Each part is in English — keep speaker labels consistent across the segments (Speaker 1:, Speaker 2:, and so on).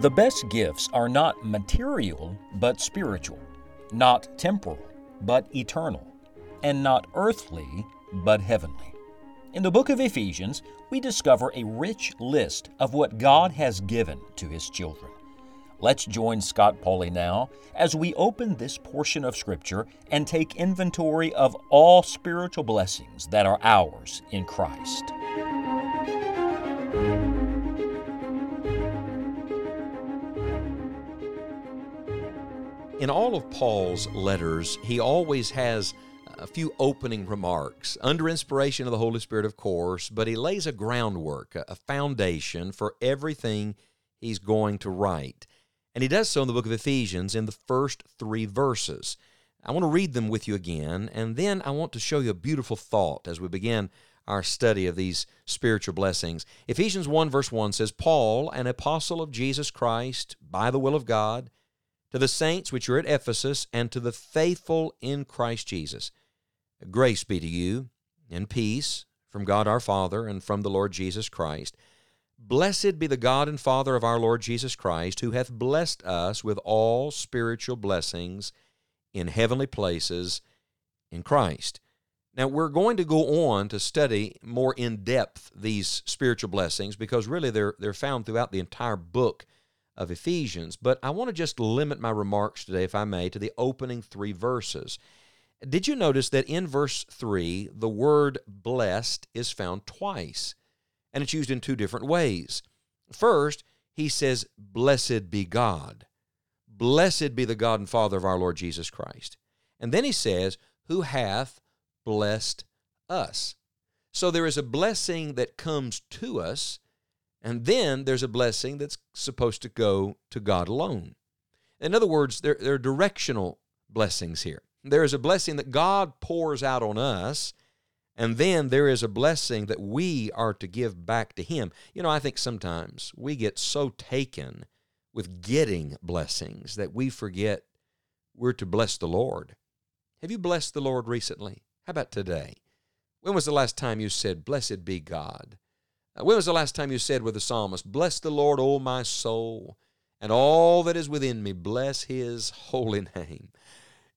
Speaker 1: The best gifts are not material, but spiritual, not temporal, but eternal, and not earthly, but heavenly. In the book of Ephesians, we discover a rich list of what God has given to His children. Let's join Scott Pauley now as we open this portion of Scripture and take inventory of all spiritual blessings that are ours in Christ.
Speaker 2: In all of Paul's letters, he always has a few opening remarks, under inspiration of the Holy Spirit, of course, but he lays a groundwork, a foundation for everything he's going to write. And he does so in the book of Ephesians in the first three verses. I want to read them with you again, and then I want to show you a beautiful thought as we begin our study of these spiritual blessings. Ephesians 1, verse 1 says, Paul, an apostle of Jesus Christ, by the will of God, to the saints which are at Ephesus, and to the faithful in Christ Jesus. Grace be to you, and peace from God our Father and from the Lord Jesus Christ. Blessed be the God and Father of our Lord Jesus Christ, who hath blessed us with all spiritual blessings in heavenly places in Christ. Now, we're going to go on to study more in depth these spiritual blessings because really they're, they're found throughout the entire book of Ephesians, but I want to just limit my remarks today, if I may, to the opening three verses. Did you notice that in verse 3, the word blessed is found twice, and it's used in two different ways? First, he says, Blessed be God. Blessed be the God and Father of our Lord Jesus Christ. And then he says, Who hath blessed us. So there is a blessing that comes to us and then there's a blessing that's supposed to go to God alone. In other words, there, there are directional blessings here. There is a blessing that God pours out on us, and then there is a blessing that we are to give back to Him. You know, I think sometimes we get so taken with getting blessings that we forget we're to bless the Lord. Have you blessed the Lord recently? How about today? When was the last time you said, Blessed be God? When was the last time you said with the psalmist, Bless the Lord, O my soul, and all that is within me, bless his holy name?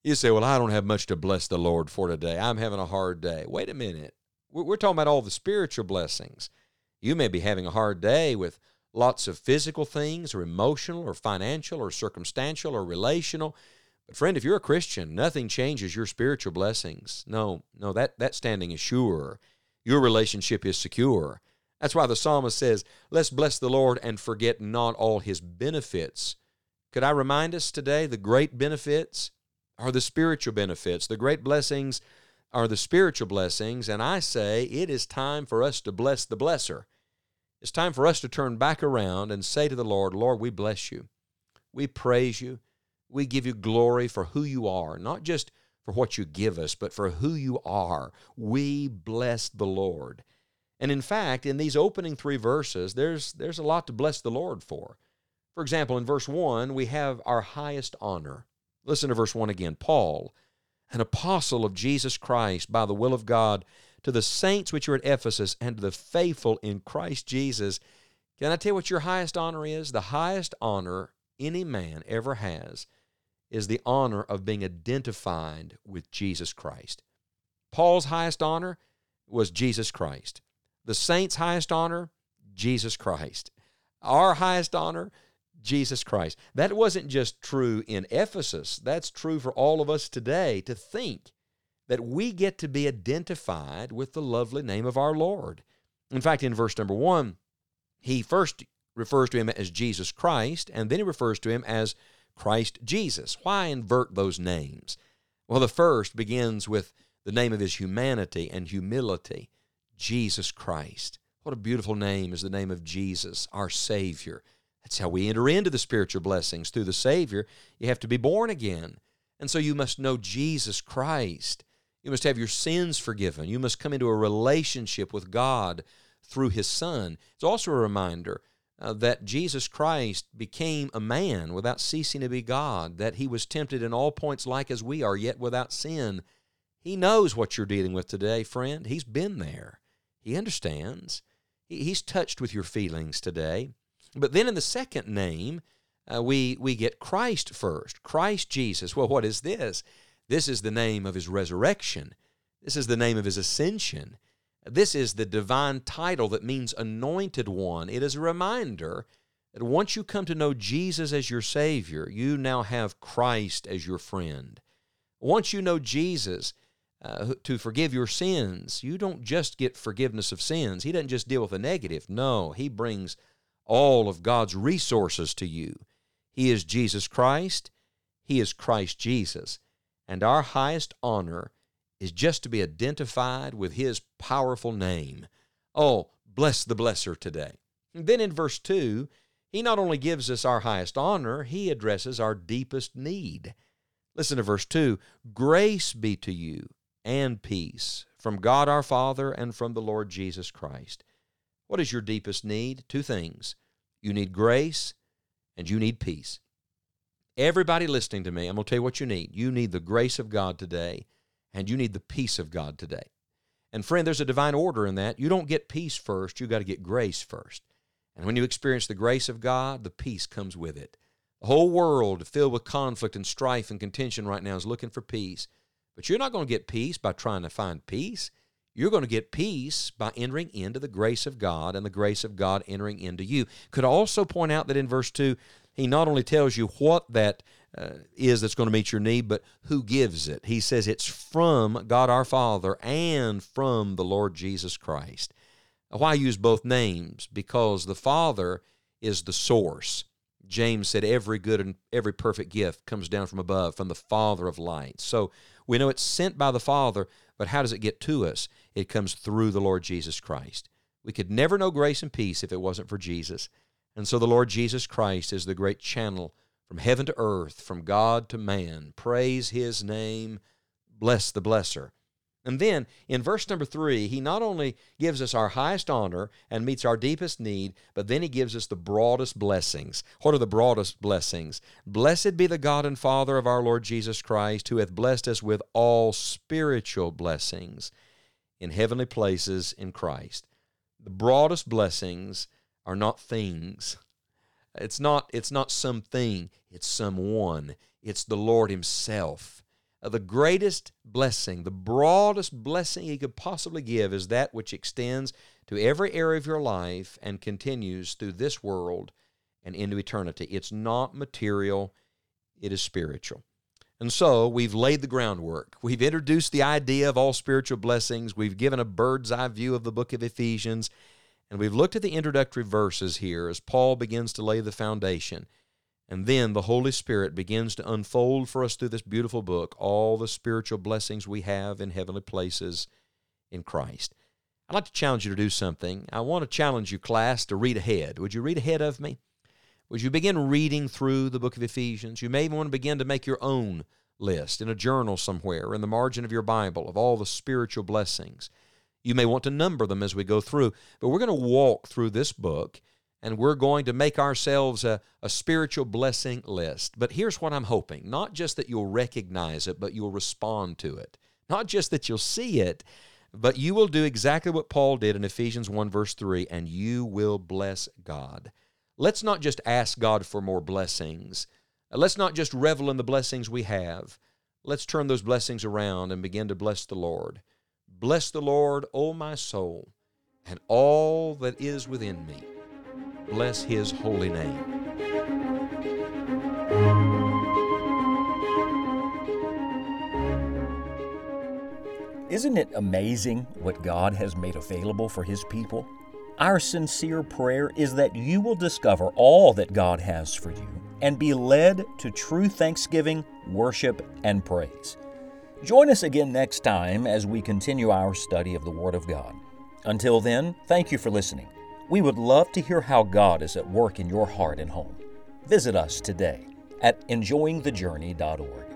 Speaker 2: You say, Well, I don't have much to bless the Lord for today. I'm having a hard day. Wait a minute. We're talking about all the spiritual blessings. You may be having a hard day with lots of physical things, or emotional, or financial, or circumstantial, or relational. But friend, if you're a Christian, nothing changes your spiritual blessings. No, no, that, that standing is sure. Your relationship is secure. That's why the psalmist says, Let's bless the Lord and forget not all his benefits. Could I remind us today the great benefits are the spiritual benefits. The great blessings are the spiritual blessings. And I say it is time for us to bless the blesser. It's time for us to turn back around and say to the Lord, Lord, we bless you. We praise you. We give you glory for who you are, not just for what you give us, but for who you are. We bless the Lord. And in fact, in these opening three verses, there's, there's a lot to bless the Lord for. For example, in verse 1, we have our highest honor. Listen to verse 1 again. Paul, an apostle of Jesus Christ by the will of God, to the saints which are at Ephesus and to the faithful in Christ Jesus. Can I tell you what your highest honor is? The highest honor any man ever has is the honor of being identified with Jesus Christ. Paul's highest honor was Jesus Christ. The saints' highest honor, Jesus Christ. Our highest honor, Jesus Christ. That wasn't just true in Ephesus, that's true for all of us today to think that we get to be identified with the lovely name of our Lord. In fact, in verse number one, he first refers to him as Jesus Christ, and then he refers to him as Christ Jesus. Why invert those names? Well, the first begins with the name of his humanity and humility. Jesus Christ. What a beautiful name is the name of Jesus, our Savior. That's how we enter into the spiritual blessings. Through the Savior, you have to be born again. And so you must know Jesus Christ. You must have your sins forgiven. You must come into a relationship with God through His Son. It's also a reminder uh, that Jesus Christ became a man without ceasing to be God, that He was tempted in all points like as we are, yet without sin. He knows what you're dealing with today, friend. He's been there. He understands. He's touched with your feelings today. But then in the second name, uh, we, we get Christ first. Christ Jesus. Well, what is this? This is the name of his resurrection. This is the name of his ascension. This is the divine title that means anointed one. It is a reminder that once you come to know Jesus as your Savior, you now have Christ as your friend. Once you know Jesus uh, to forgive your sins, you don't just get forgiveness of sins. He doesn't just deal with the negative. No, He brings all of God's resources to you. He is Jesus Christ. He is Christ Jesus. And our highest honor is just to be identified with his powerful name. Oh, bless the blesser today. And then in verse 2, he not only gives us our highest honor, he addresses our deepest need. Listen to verse 2 Grace be to you and peace from God our Father and from the Lord Jesus Christ. What is your deepest need? Two things. You need grace and you need peace. Everybody listening to me, I'm going to tell you what you need. You need the grace of God today, and you need the peace of God today. And friend, there's a divine order in that. You don't get peace first, you got to get grace first. And when you experience the grace of God, the peace comes with it. The whole world filled with conflict and strife and contention right now is looking for peace. But you're not going to get peace by trying to find peace. You're going to get peace by entering into the grace of God and the grace of God entering into you. Could also point out that in verse 2, he not only tells you what that uh, is that's going to meet your need, but who gives it. He says it's from God our Father and from the Lord Jesus Christ. Why use both names? Because the Father is the source. James said every good and every perfect gift comes down from above, from the Father of lights. So we know it's sent by the Father, but how does it get to us? It comes through the Lord Jesus Christ. We could never know grace and peace if it wasn't for Jesus. And so the Lord Jesus Christ is the great channel from heaven to earth, from God to man. Praise his name. Bless the blesser. And then in verse number three, he not only gives us our highest honor and meets our deepest need, but then he gives us the broadest blessings. What are the broadest blessings? Blessed be the God and Father of our Lord Jesus Christ, who hath blessed us with all spiritual blessings in heavenly places in Christ. The broadest blessings are not things. It's not, it's not something, it's someone. It's the Lord Himself. Uh, the greatest blessing, the broadest blessing He could possibly give is that which extends to every area of your life and continues through this world and into eternity. It's not material, it is spiritual. And so we've laid the groundwork. We've introduced the idea of all spiritual blessings. We've given a bird's eye view of the book of Ephesians. And we've looked at the introductory verses here as Paul begins to lay the foundation. And then the Holy Spirit begins to unfold for us through this beautiful book all the spiritual blessings we have in heavenly places in Christ. I'd like to challenge you to do something. I want to challenge you, class, to read ahead. Would you read ahead of me? Would you begin reading through the book of Ephesians? You may even want to begin to make your own list in a journal somewhere, in the margin of your Bible, of all the spiritual blessings. You may want to number them as we go through, but we're going to walk through this book and we're going to make ourselves a, a spiritual blessing list. But here's what I'm hoping not just that you'll recognize it, but you'll respond to it. Not just that you'll see it, but you will do exactly what Paul did in Ephesians 1, verse 3, and you will bless God. Let's not just ask God for more blessings. Let's not just revel in the blessings we have. Let's turn those blessings around and begin to bless the Lord. Bless the Lord, O my soul, and all that is within me. Bless his holy name.
Speaker 1: Isn't it amazing what God has made available for His people? Our sincere prayer is that you will discover all that God has for you and be led to true thanksgiving, worship, and praise. Join us again next time as we continue our study of the Word of God. Until then, thank you for listening. We would love to hear how God is at work in your heart and home. Visit us today at enjoyingthejourney.org.